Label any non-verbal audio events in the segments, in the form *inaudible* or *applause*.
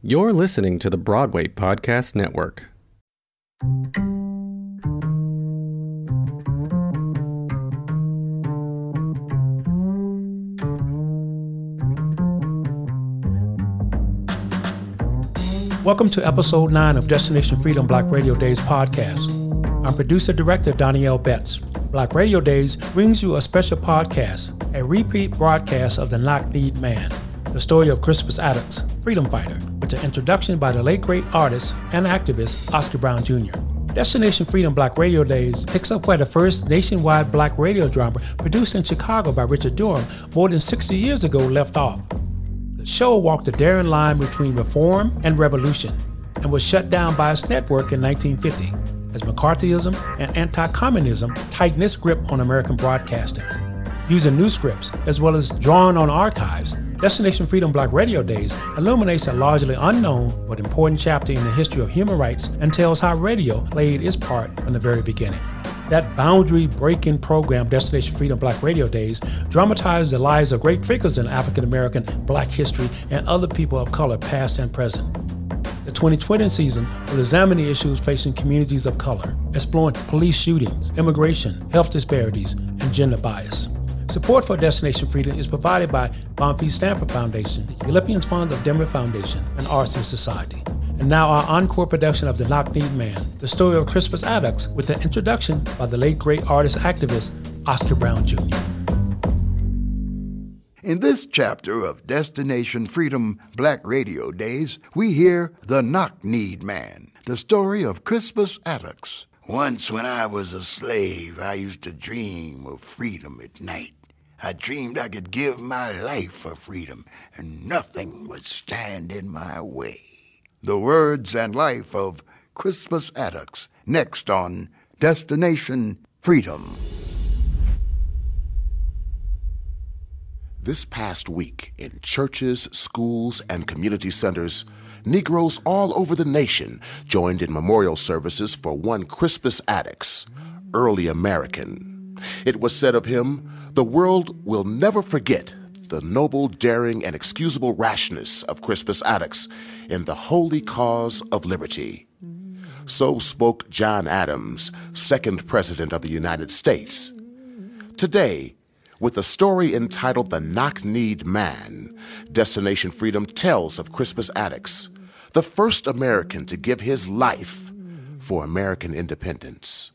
You're listening to the Broadway Podcast Network. Welcome to episode 9 of Destination Freedom Black Radio Days podcast. I'm producer director Donnie L. Betts. Black Radio Days brings you a special podcast, a repeat broadcast of The Knock Kneed Man, the story of Crispus Attucks, freedom fighter, with an introduction by the late great artist and activist Oscar Brown Jr. Destination Freedom Black Radio Days picks up where the first nationwide black radio drama produced in Chicago by Richard Durham more than 60 years ago left off. The show walked the daring line between reform and revolution and was shut down by its network in 1950 as McCarthyism and anti communism tightened its grip on American broadcasting. Using new scripts as well as drawing on archives, Destination Freedom Black Radio Days illuminates a largely unknown but important chapter in the history of human rights and tells how radio played its part from the very beginning. That boundary breaking program, Destination Freedom Black Radio Days, dramatized the lives of great figures in African American, black history, and other people of color, past and present. The 2020 season will examine the issues facing communities of color, exploring police shootings, immigration, health disparities, and gender bias. Support for Destination Freedom is provided by Bonfils Stanton Foundation, the Philippians Fund of Denver Foundation, and Arts and Society. And now our encore production of The Knock Kneed Man, the story of Crispus Attucks, with an introduction by the late great artist activist Oscar Brown Jr. In this chapter of Destination Freedom Black Radio Days, we hear The Knock Kneed Man, the story of Crispus Attucks. Once, when I was a slave, I used to dream of freedom at night. I dreamed I could give my life for freedom, and nothing would stand in my way. The words and life of Crispus Attucks, next on Destination Freedom. This past week, in churches, schools, and community centers, Negroes all over the nation joined in memorial services for one Crispus Attucks, early American. It was said of him, the world will never forget the noble, daring, and excusable rashness of Crispus Attucks in the holy cause of liberty. So spoke John Adams, second President of the United States. Today, with a story entitled The Knock Kneed Man, Destination Freedom tells of Crispus Attucks, the first American to give his life for American independence.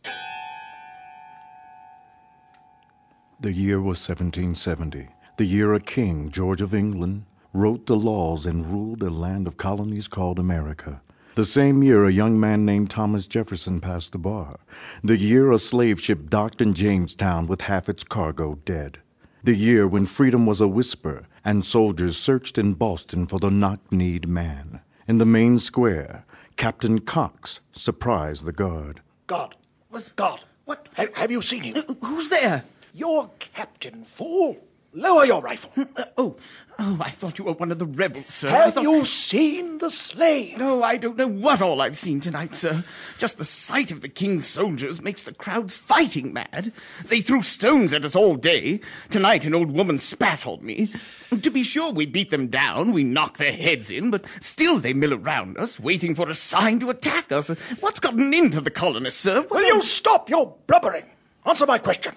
The year was 1770, the year a king, George of England, wrote the laws and ruled a land of colonies called America. The same year, a young man named Thomas Jefferson passed the bar. The year a slave ship docked in Jamestown with half its cargo dead. The year when freedom was a whisper and soldiers searched in Boston for the knock kneed man. In the main square, Captain Cox surprised the guard. God, what, God, what? Have, have you seen him? Uh, who's there? Your captain, fool. Lower your rifle. *laughs* Uh, oh, oh, I thought you were one of the rebels, sir. Have thought... you seen the slave? No, I don't know what all I've seen tonight, sir. Just the sight of the king's soldiers makes the crowds fighting mad. They threw stones at us all day. Tonight, an old woman spat on me. To be sure, we beat them down, we knock their heads in, but still they mill around us, waiting for a sign to attack us. What's gotten into the colonists, sir? What Will you stop your blubbering? Answer my question.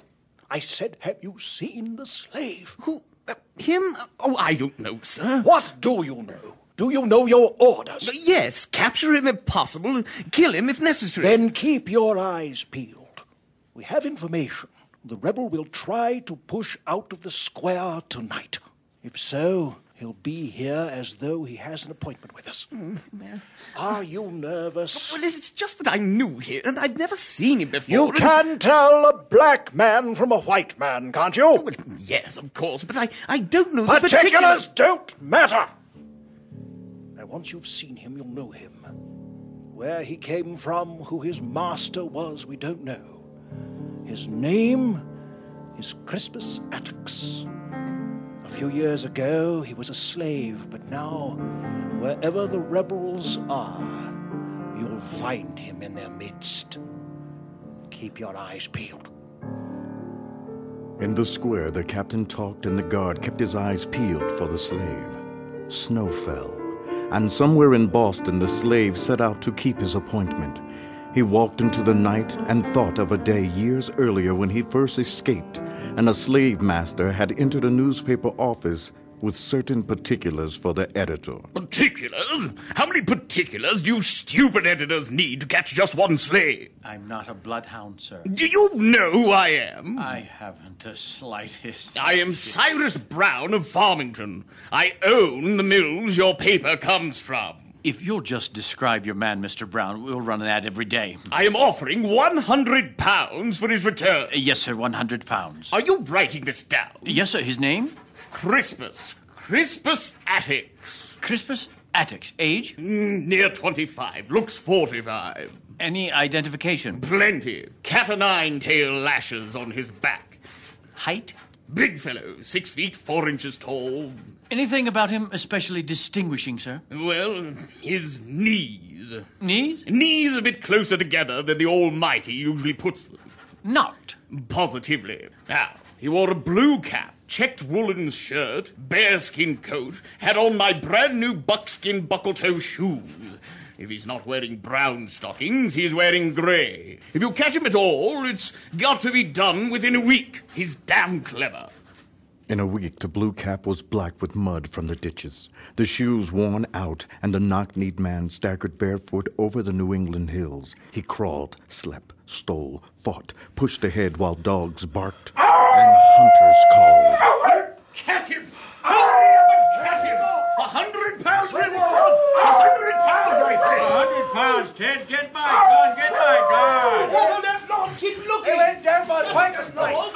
I said, have you seen the slave? Who? Uh, him? Oh, I don't know, sir. What do you know? Do you know your orders? Uh, yes, capture him if possible, kill him if necessary. Then keep your eyes peeled. We have information. The rebel will try to push out of the square tonight. If so, He'll be here as though he has an appointment with us. Mm, Are you nervous? Well, it's just that I'm new here, and I've never seen him before. You can tell a black man from a white man, can't you? Well, yes, of course, but I, I don't know the particulars. Don't matter. Now, once you've seen him, you'll know him. Where he came from, who his master was, we don't know. His name is Crispus Attucks. A few years ago, he was a slave, but now, wherever the rebels are, you'll find him in their midst. Keep your eyes peeled. In the square, the captain talked and the guard kept his eyes peeled for the slave. Snow fell. and somewhere in Boston the slave set out to keep his appointment. He walked into the night and thought of a day years earlier when he first escaped, and a slave master had entered a newspaper office with certain particulars for the editor. Particulars? How many particulars do you stupid editors need to catch just one slave? I'm not a bloodhound, sir. Do you know who I am? I haven't the slightest. I am Cyrus Brown of Farmington. I own the mills your paper comes from. If you'll just describe your man, Mr. Brown, we'll run an ad every day. I am offering one hundred pounds for his return. Uh, yes, sir, 100 pounds. Are you writing this down? Yes, sir, his name? Crispus. Crispus Attucks. Crispus Attucks. Age? Mm, near 25. Looks 45. Any identification? Plenty. Cat o' nine tail lashes on his back. Height? Big fellow. Six feet, four inches tall. Anything about him especially distinguishing, sir? Well, his knees. Knees? Knees a bit closer together than the Almighty usually puts them. Not. Positively. Now, he wore a blue cap, checked woolen shirt, bearskin coat, had on my brand new buckskin buckle toe shoes. If he's not wearing brown stockings, he's wearing grey. If you catch him at all, it's got to be done within a week. He's damn clever. In a week, the blue cap was black with mud from the ditches, the shoes worn out, and the knock-kneed man staggered barefoot over the New England hills. He crawled, slept, stole, fought, pushed ahead while dogs barked and hunters called. Catch him! Hurry up and catch him! A hundred pounds reward! A hundred pounds, I say! A hundred pounds, Ted. Get my gun. Get my gun. Hold that Lord, keep looking! He went down by quite a slice. He went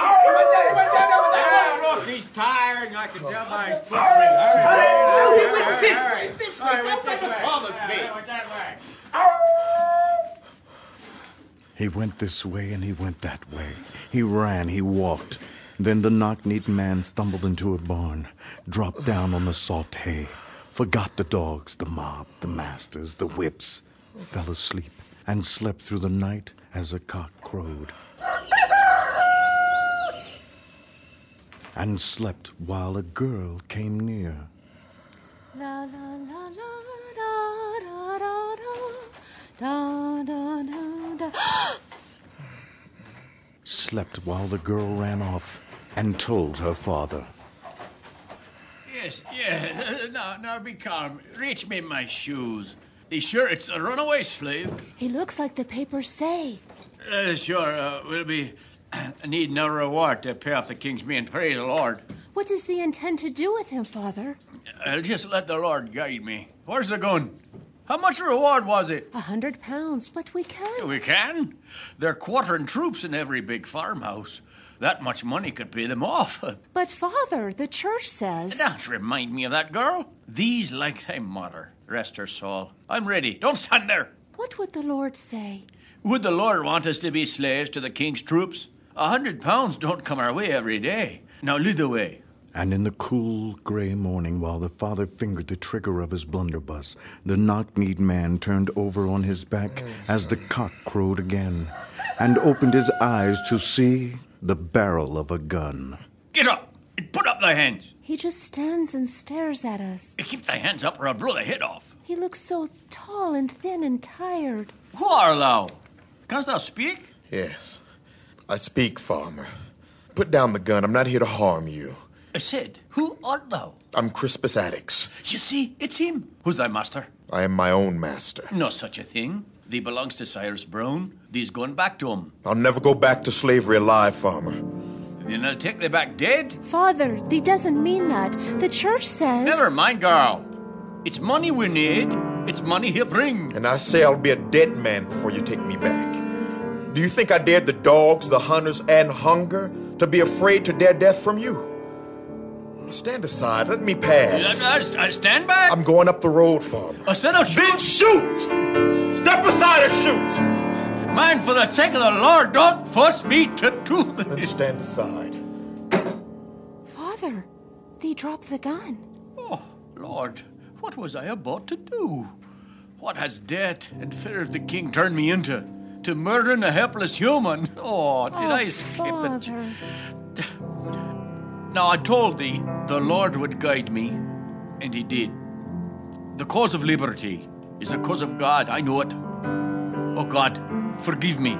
down, he went down over there. Ah, look, he's tired. I can tell by his footprint. Hurry, hurry, he went hurry, this hurry. way, this way, Hurry, down went by the farmer's Yeah, gate. went that way. He went this way and he went that way. He ran, he walked. Then the knock-kneed man stumbled into a barn, dropped down on the soft hay, forgot the dogs, the mob, the masters, the whips, fell asleep, and slept through the night as a cock crowed. and slept while a girl came near. La, la, la, Slept while the girl ran off and told her father. Yes, yes. *laughs* Now, now be calm. Reach me my shoes. Be sure it's a runaway slave? He looks like the papers say. Uh, sure, uh, we'll be *clears throat* needing a reward to pay off the king's men. praise the Lord. What does the intend to do with him, Father? I'll just let the Lord guide me. Where's the gun? How much reward was it? A hundred pounds, but we can. We can. They're quartering troops in every big farmhouse. That much money could pay them off. *laughs* But, Father, the church says. Don't remind me of that girl. These like thy mother. Rest her soul. I'm ready. Don't stand there. What would the Lord say? Would the Lord want us to be slaves to the king's troops? A hundred pounds don't come our way every day. Now lead the way. And in the cool gray morning, while the father fingered the trigger of his blunderbuss, the knock-kneed man turned over on his back as the cock crowed again, and opened his eyes to see the barrel of a gun. Get up and put up thy hands. He just stands and stares at us. Keep thy hands up or I'll blow thy head off. He looks so tall and thin and tired. Who are thou? Canst thou speak? Yes. I speak, farmer. Put down the gun. I'm not here to harm you. I said, who art thou? I'm Crispus Attucks. You see, it's him. Who's thy master? I am my own master. No such a thing. Thee belongs to Cyrus Brown. Thee's going back to him. I'll never go back to slavery alive, farmer. Then I'll take thee back dead. Father, he doesn't mean that. The church says. Never mind, girl. It's money we need. It's money he'll bring. And I say I'll be a dead man before you take me back. Do you think I dared the dogs, the hunters, and hunger to be afraid to dare death from you? Stand aside. Let me pass. I, I, I stand back. I'm going up the road, farmer. I said I'll shoot. Then shoot! Step aside and shoot! Man, for the sake of the oh Lord, don't force me to do Then this. stand aside. Father, they dropped the gun. Oh, Lord, what was I about to do? What has debt and fear of the king turned me into? To murdering a helpless human? Oh, did oh, I escape Father. it? Now, I told thee the Lord would guide me, and he did. The cause of liberty is the cause of God. I know it. Oh God, forgive me.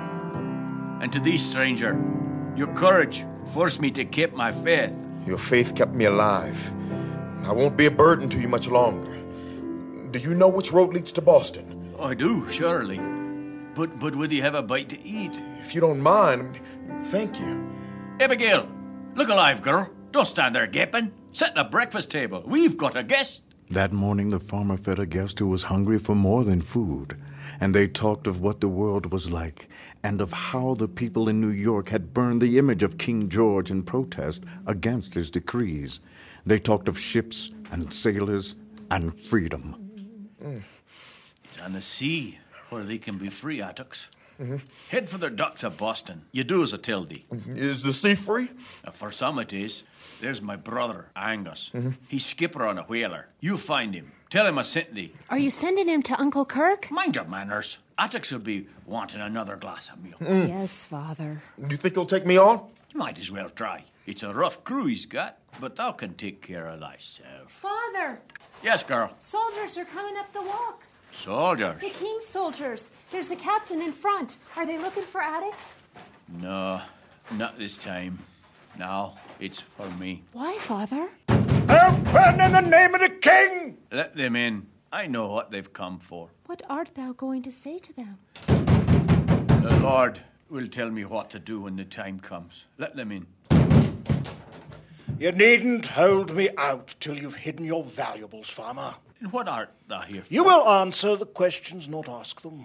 And to thee, stranger, your courage forced me to keep my faith. Your faith kept me alive. I won't be a burden to you much longer. Do you know which road leads to Boston? I do, surely. But but would you have a bite to eat? If you don't mind, thank you. Abigail, look alive, girl. Don't stand there gaping. Set the breakfast table. We've got a guest. That morning, the farmer fed a guest who was hungry for more than food, and they talked of what the world was like, and of how the people in New York had burned the image of King George in protest against his decrees. They talked of ships and sailors and freedom. It's on the sea where they can be free, Attucks. Mm-hmm. Head for the docks of Boston. You do as I tell thee. Is the sea free? For some it is. There's my brother, Angus. Mm-hmm. He's skipper on a whaler. You find him. Tell him I sent thee. Are you sending him to Uncle Kirk? Mind your manners. Attucks will be wanting another glass of milk. Mm. Yes, Father. Do you think he'll take me on? You Might as well try. It's a rough crew he's got, but thou can take care of thyself. Father, Yes, girl. soldiers are coming up the walk. Soldiers. The king's soldiers. There's a captain in front. Are they looking for Attucks? No, not this time. Now it's for me. Why, Father? Open in the name of the king! Let them in. I know what they've come for. What art thou going to say to them? The Lord will tell me what to do when the time comes. Let them in. You needn't hold me out till you've hidden your valuables, farmer. And what art thou here for? You will answer the questions, not ask them.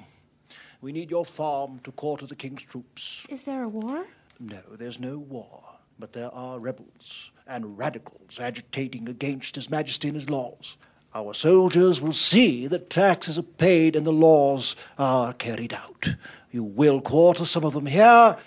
We need your farm to quarter the king's troops. Is there a war? No, there's no war, but there are rebels and radicals agitating against His Majesty and his laws. Our soldiers will see that taxes are paid and the laws are carried out. You will quarter some of them here,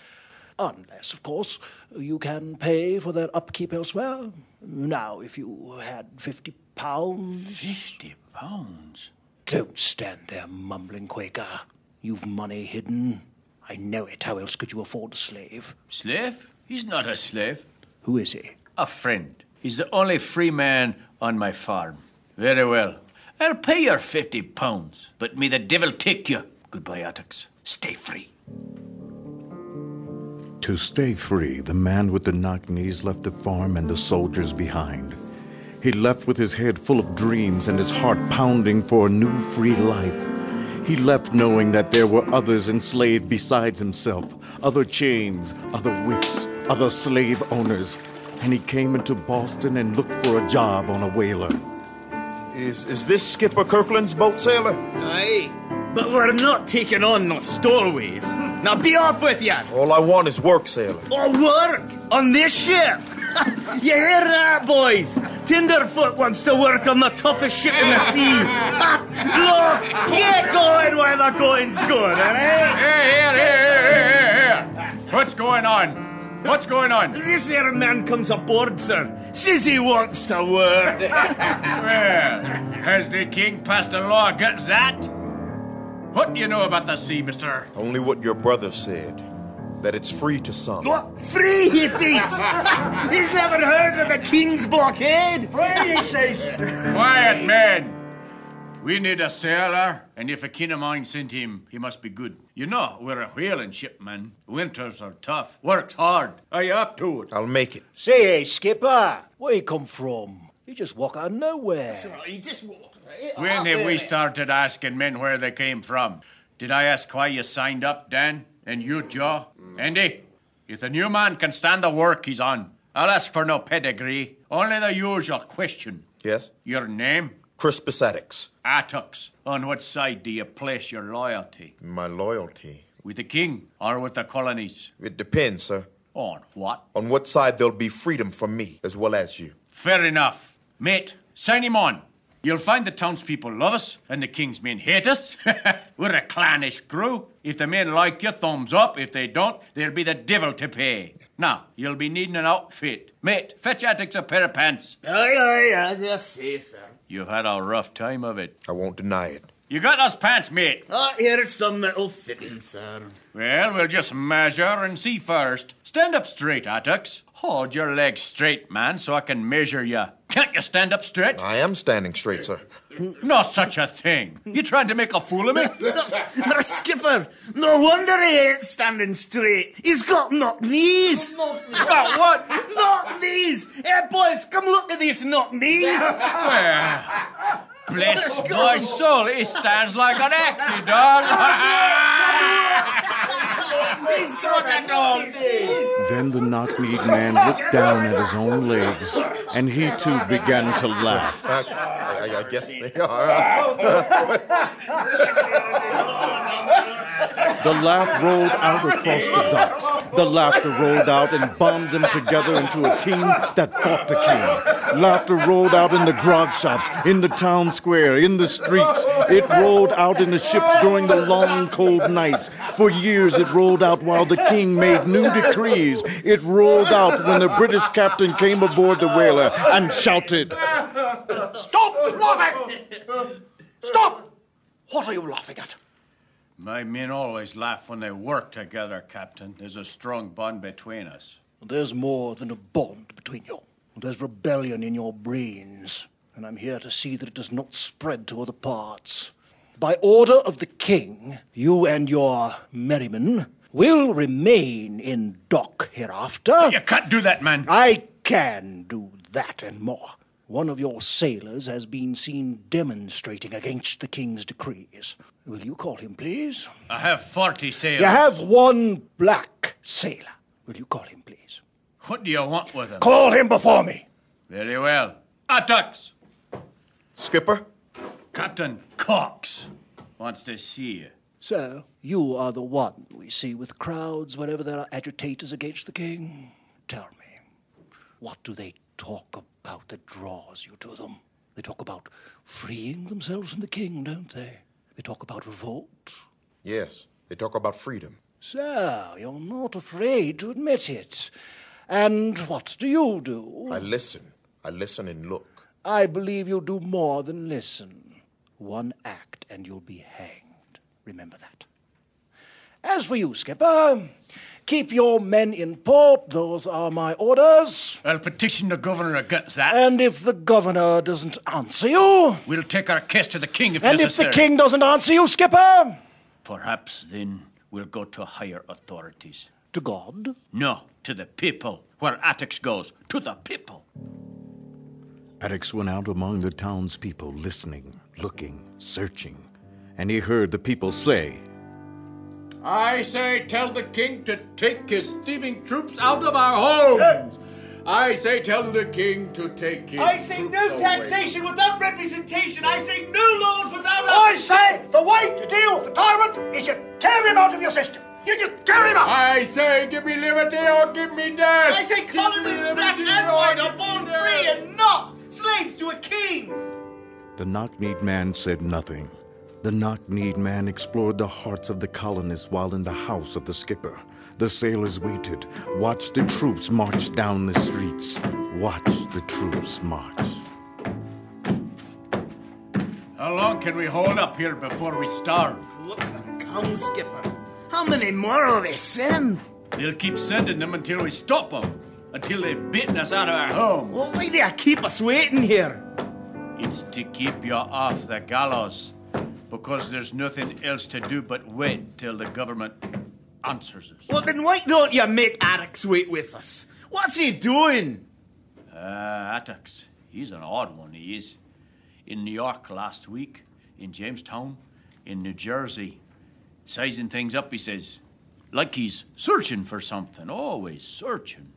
unless, of course, you can pay for their upkeep elsewhere. Now, if you had fifty pounds. Fifty pounds? Don't stand there mumbling, Quaker. You've money hidden. I know it. How else could you afford a slave? Slave? He's not a slave. Who is he? A friend. He's the only free man on my farm. Very well. I'll pay your fifty pounds, but may the devil take you. Goodbye, Attucks. Stay free. To stay free, the man with the knock knees left the farm and the soldiers behind. He left with his head full of dreams and his heart pounding for a new free life. He left knowing that there were others enslaved besides himself, other chains, other whips, other slave owners. And he came into Boston and looked for a job on a whaler. Is is this Skipper Kirkland's boat sailor? Aye, but we're not taking on no stowaways. Now be off with you. All I want is work, sailor. Or work on this ship. *laughs* you hear that, boys? Tinderfoot wants to work on the toughest ship in the sea. *laughs* Look, get going while the going's good, eh? Here, here, here, here, here, here. What's going on? What's going on? This here man comes aboard, sir. Says he wants to work. *laughs* Well, has the king passed a law against that? What do you know about the sea, mister? Only what your brother said. That it's free to some. What? Free, he thinks? He's never heard of the king's blockade. Free, he says. Quiet, man. We need a sailor, and if a kin of mine sent him, he must be good. You know, we're a whaling ship, man. Winters are tough. Works hard. Are you up to it? I'll make it. Say, Skipper, where you come from? You just walk out of nowhere. He just walked When have we started asking men where they came from? Did I ask why you signed up, Dan? And you, Joe? Mm. Andy? If the new man can stand the work he's on, I'll ask for no pedigree, only the usual question. Yes? Your name? Crispus Attucks. Attucks. On what side do you place your loyalty? My loyalty. With the king or with the colonies? It depends, sir. On what? On what side there'll be freedom for me, as well as you. Fair enough. Mate, sign him on. You'll find the townspeople love us and the king's men hate us. *laughs* We're a clannish crew. If the men like you, thumbs up. If they don't, there'll be the devil to pay. Now, you'll be needing an outfit. Mate, fetch Attucks a pair of pants. Aye, aye, as you say, sir. You've had a rough time of it. I won't deny it. You got those pants, mate? Ah, here's some that'll fit in, sir. Well, we'll just measure and see first. Stand up straight, Attucks. Hold your legs straight, man, so I can measure you. Can't you stand up straight? I am standing straight, sir. Not such a thing. You trying to make a fool of me? *laughs* The skipper, no wonder he ain't standing straight. He's got knock knees. Got what? Knock knees. Hey, boys, come look at these knock knees. Well, bless my soul, he stands like an axie dog. He's got a knock knees. Then the knock-kneed man looked down at his own legs, and he too began to laugh. I, I, I guess they are. The laugh rolled out across the docks. The laughter rolled out and bound them together into a team that fought the king. Laughter rolled out in the grog shops, in the town square, in the streets. It rolled out in the ships during the long, cold nights. For years it rolled out while the king made new *laughs* decrees. It rolled out when the British captain came aboard the whaler and shouted. Stop laughing! Stop! What are you laughing at? My men always laugh when they work together, Captain. There's a strong bond between us. There's more than a bond between you. There's rebellion in your brains, and I'm here to see that it does not spread to other parts. By order of the king, you and your merrymen will remain in dock hereafter. You can't do that, man. I can do that and more. One of your sailors has been seen demonstrating against the king's decrees. Will you call him, please? I have 40 sailors. You have one black sailor. Will you call him, please? What do you want with him? Call him before me. Very well. Attucks! Skipper? Captain Cox wants to see you. So, you are the one we see with crowds wherever there are agitators against the king? Tell me, what do they talk about that draws you to them? They talk about freeing themselves from the king, don't they? They talk about revolt. Yes, they talk about freedom. So, you're not afraid to admit it. And what do you do? I listen. I listen and look. I believe you do more than listen. One act and you'll be hanged. Remember that. As for you, Skipper, keep your men in port. Those are my orders. I'll petition the governor against that. And if the governor doesn't answer you, We'll take our case to the king if and if the king doesn't answer you, Skipper, Perhaps then we'll go to higher authorities. to God. No, to the people. Where Attucks goes. To the people. Attucks went out among the townspeople, listening, looking, searching, and he heard the people say, I say, tell the king to take his thieving troops out of our homes. I say, tell the king to take his. I say troops no away. taxation without representation. I say no laws without. I say the way to deal with a tyrant is you tear him out of your system. You just tear him out. I say, give me liberty or give me death. I say colonies black and white, are born free and not slaves to a king. The knock-kneed man said nothing. The knock-kneed man explored the hearts of the colonists while in the house of the skipper. The sailors waited, watched the troops march down the streets, watched the troops march. How long can we hold up here before we starve? Look at them come, skipper. How many more will they send? They'll keep sending them until we stop them. Until they've beaten us out of our home. Well, why do you keep us waiting here? It's to keep you off the gallows. Because there's nothing else to do but wait till the government answers us. Well, then why don't you make Attucks wait with us? What's he doing? Uh, Attucks. He's an odd one, he is. In New York last week, in Jamestown, in New Jersey. Sizing things up, he says. Like he's searching for something, always searching.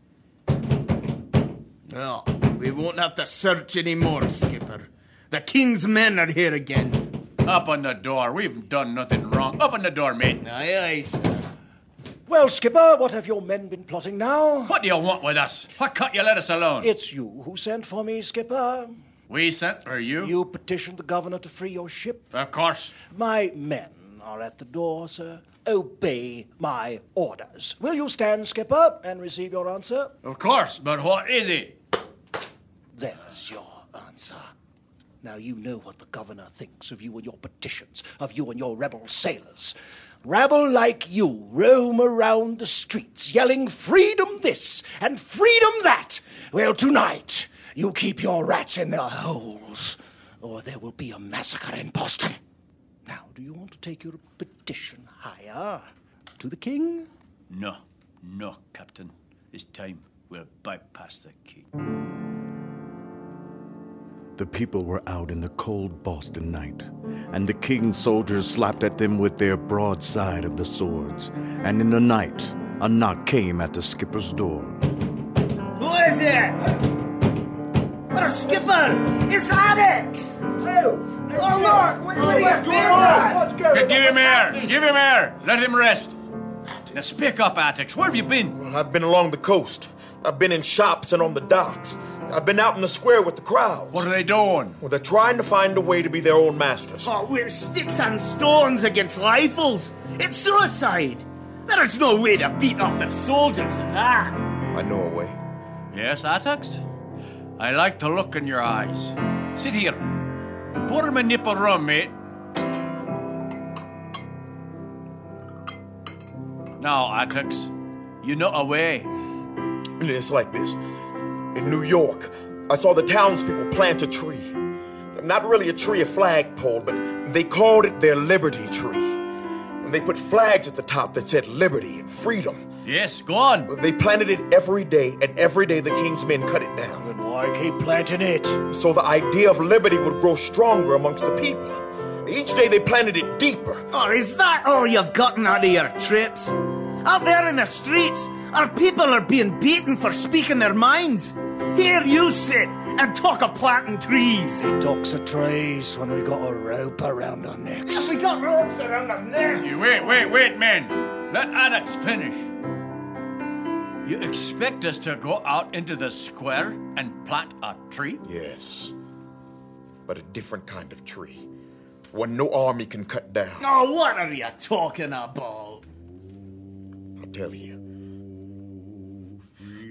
Well, we won't have to search anymore, skipper. The king's men are here again. Up on the door. We've done nothing wrong. Up on the door, mate. Aye, aye, sir. Well, Skipper, what have your men been plotting now? What do you want with us? Why can't you let us alone? It's you who sent for me, Skipper. We sent for you? You petitioned the governor to free your ship. Of course. My men are at the door, sir. Obey my orders. Will you stand, Skipper, and receive your answer? Of course, but what is it? There's your answer. Now you know what the governor thinks of you and your petitions, of you and your rebel sailors. Rabble like you roam around the streets yelling freedom this and freedom that. Well, tonight You keep your rats in their holes, or there will be a massacre in Boston. Now, do you want to take your petition higher to the king? No, no, Captain. This time we'll bypass the king. The people were out in the cold Boston night, and the king's soldiers slapped at them with their broadside of the swords. And in the night, a knock came at the skipper's door. Who is it? What a skipper! It's Alex! Oh, oh Lord! What, what is going on? G- give him air! Give him air! Let him rest! Now speak up, Attucks. Where have you been? Well, I've been along the coast. I've been in shops and on the docks. I've been out in the square with the crowds. What are they doing? Well, they're trying to find a way to be their own masters. Oh, we're sticks and stones against rifles. It's suicide. There is no way to beat off their soldiers with that. I know a way. Yes, Attucks? I like the look in your eyes. Sit here. Pour him a nip of rum, mate. Now, Attucks, you know a way. It's like this. In New York, I saw the townspeople plant a tree. Not really a tree, a flagpole, but they called it their liberty tree. And they put flags at the top that said liberty and freedom. Yes, go on. They planted it every day, and every day the king's men cut it down. Then why keep planting it? So the idea of liberty would grow stronger amongst the people. Each day they planted it deeper. Oh, is that all you've gotten out of your trips? Out there in the streets, our people are being beaten for speaking their minds. Here you sit and talk of planting trees. He talks of trees when we got a rope around our necks. Have we got ropes around our necks? You wait, wait, wait, men. Let Attucks finish. You expect us to go out into the square and plant a tree? Yes. But a different kind of tree. One no army can cut down. Oh, what are you talking about? I'll tell you.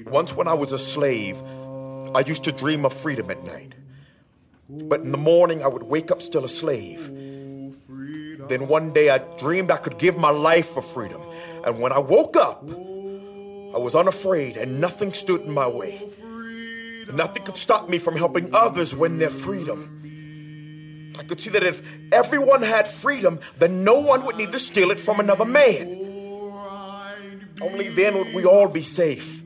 Once, when I was a slave, I used to dream of freedom at night. But in the morning, I would wake up still a slave. Then one day, I dreamed I could give my life for freedom. And when I woke up, I was unafraid and nothing stood in my way. Nothing could stop me from helping others win their freedom. I could see that if everyone had freedom, then no one would need to steal it from another man. Only then would we all be safe.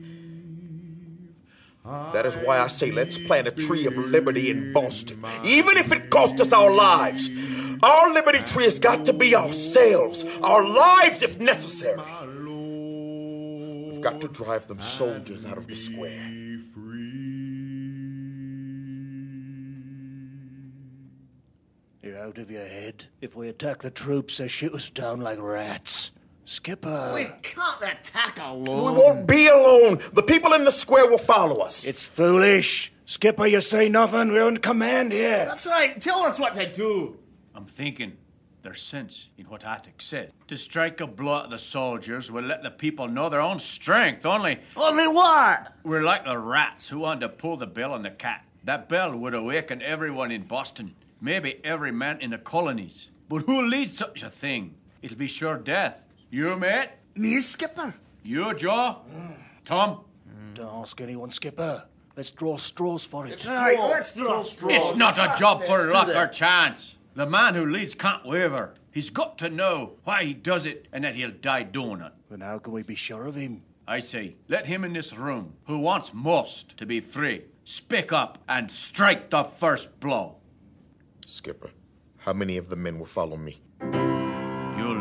That is why I say let's plant a tree of liberty in Boston, even if it costs us our lives. Our liberty tree has got to be ourselves, our lives if necessary. We've got to drive them soldiers out of the square. You're out of your head. If we attack the troops, they shoot us down like rats. Skipper. We can't attack alone. We won't be alone. The people in the square will follow us. It's foolish. Skipper, you say nothing. We're in command here. That's right. Tell us what to do. I'm thinking there's sense in what Attucks said. To strike a blow at the soldiers will let the people know their own strength, only Only what? we're like the rats who want to pull the bell on the cat. That bell would awaken everyone in Boston, maybe every man in the colonies. But who leads such a thing? It'll be sure death. You, mate? Me, Skipper. You, Joe? Tom? Don't ask anyone, Skipper. Let's draw straws for it. Right, let's draw straws. It's not a job for luck or chance. The man who leads can't waver. He's got to know why he does it and that he'll die doing it. Then how can we be sure of him? I say, let him in this room, who wants most to be free, speak up and strike the first blow. Skipper, how many of the men will follow me?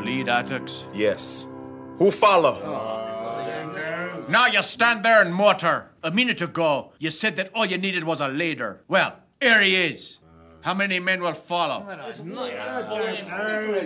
You'll lead, Attucks. Yes. Who follow? Now you stand there and mutter. A minute ago, you said that all you needed was a leader. Well, here he is. How many men will follow?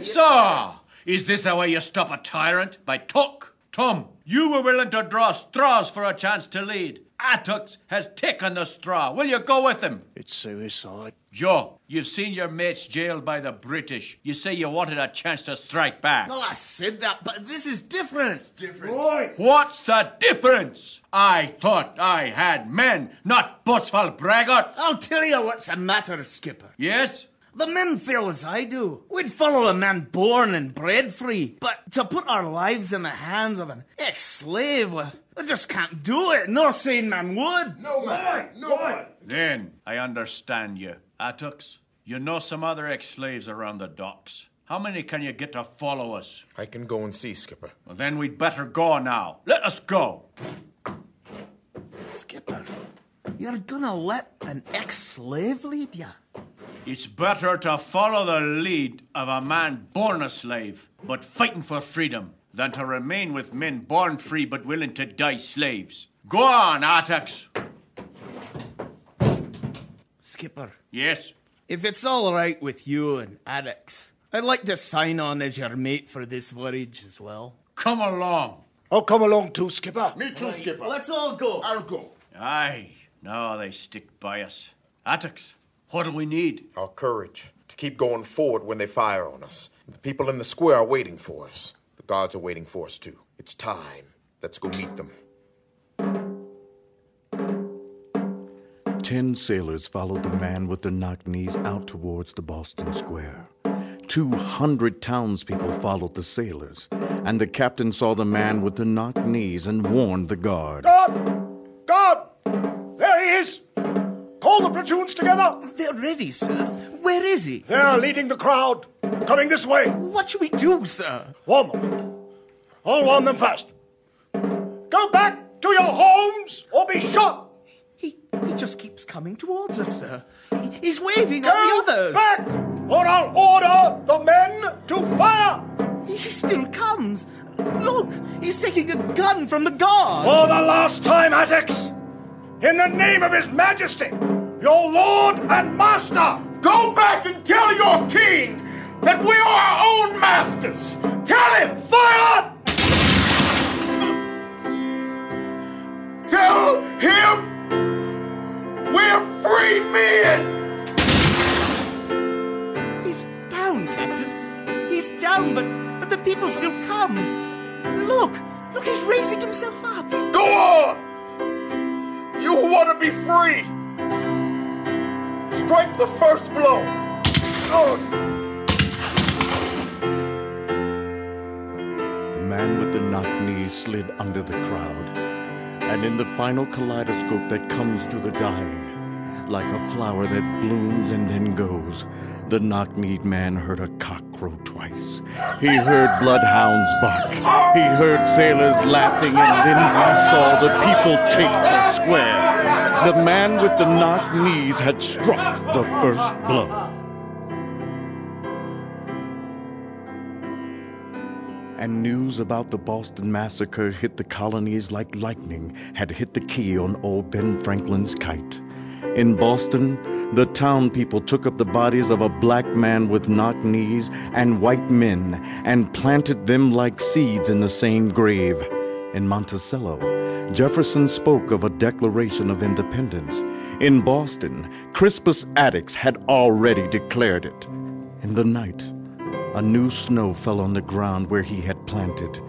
So, is this the way you stop a tyrant? By talk? Tom, you were willing to draw straws for a chance to lead. Attucks has taken the straw. Will you go with him? It's suicide. Joe, you've seen your mates jailed by the British. You say you wanted a chance to strike back. Well, I said that, but this is different. different. What's the difference? I thought I had men, not boastful braggarts. I'll tell you what's the matter, Skipper. Yes? The men feel as I do. We'd follow a man born and bred free, but to put our lives in the hands of an ex-slave, well, I just can't do it. No sane man would. No man, no man. Then I understand you. Attucks, you know some other ex slaves around the docks. How many can you get to follow us? I can go and see, Skipper. Well, then we'd better go now. Let us go. Skipper, you're gonna let an ex slave lead ya? It's better to follow the lead of a man born a slave, but fighting for freedom, than to remain with men born free but willing to die slaves. Go on, Attucks. Skipper, Yes? if it's all right with you and Attucks, I'd like to sign on as your mate for this voyage as well. Come along. I'll come along too, Skipper. Me too, Skipper. Let's all go. I'll go. Aye, no, they stick by us. Attucks, what do we need? Our courage to keep going forward when they fire on us. The people in the square are waiting for us. The guards are waiting for us too. It's time. Let's go meet them. Ten sailors followed the man with the knock knees out towards the Boston Square. Two hundred townspeople followed the sailors, and the captain saw the man with the knock knees and warned the guard. Guard! Call the platoons together! They're ready, sir. Where is he? They're leading the crowd. Coming this way. What should we do, sir? Warn them. I'll warn them first. Go back to your homes or be shot! He, he just keeps coming towards us, sir. He- he's waving Go at the others. back or I'll order the men to fire! He still comes. Look, he's taking a gun from the guard. For the last time, Attucks! In the name of His Majesty, your Lord and Master! Go back and tell your king that we are our own masters. Tell him! Fire! Tell him we're free men! He's down, Captain. He's down, but but the people still come. Look, look, he's raising himself up. Go on! You want to be free! Strike the first blow! The man with the knock knees slid under the crowd, and in the final kaleidoscope that comes to the dying, like a flower that blooms and then goes, the knock kneed man heard a cock crow twice. He heard bloodhounds bark. He heard sailors laughing, and then he saw the people take the square. The man with the knock knees had struck the first blow. and news about the Boston Massacre hit the colonies like lightning had hit the key on old Ben Franklin's kite. In Boston, the town people took up the bodies of a black man with knock knees and white men and planted them like seeds in the same grave. In Monticello, Jefferson spoke of a Declaration of Independence. In Boston, Crispus Attucks had already declared it. In the night, a new snow fell on the ground where he had planted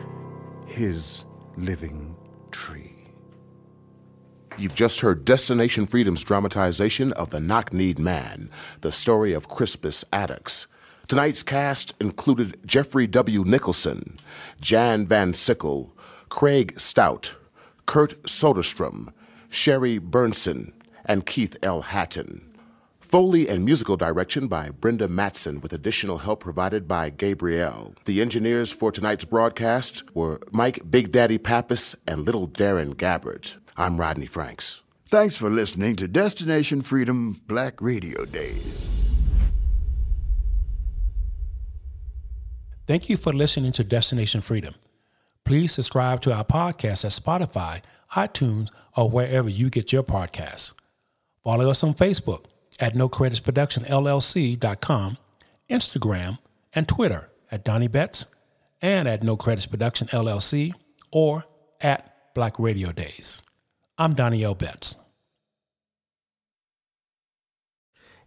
his living tree. You've just heard Destination Freedom's dramatization of The Knock Kneed Man, the story of Crispus Attucks. Tonight's cast included Jeffrey W. Nicholson, Jan Van Sickle, Craig Stout, Kurt Soderstrom, Sherry Burnson, and Keith L. Hatton. Foley and musical direction by Brenda Matson, with additional help provided by Gabrielle. The engineers for tonight's broadcast were Mike Big Daddy Pappas and Little Darren Gabbard. I'm Rodney Franks. Thanks for listening to Destination Freedom Black Radio Days. Thank you for listening to Destination Freedom. Please subscribe to our podcast at Spotify, iTunes, or wherever you get your podcasts. Follow us on Facebook at No Credits Production LLC.com, Instagram, and Twitter at Donnie Betts and at No Credits Production LLC or at Black Radio Days. I'm Donnie L. Betts.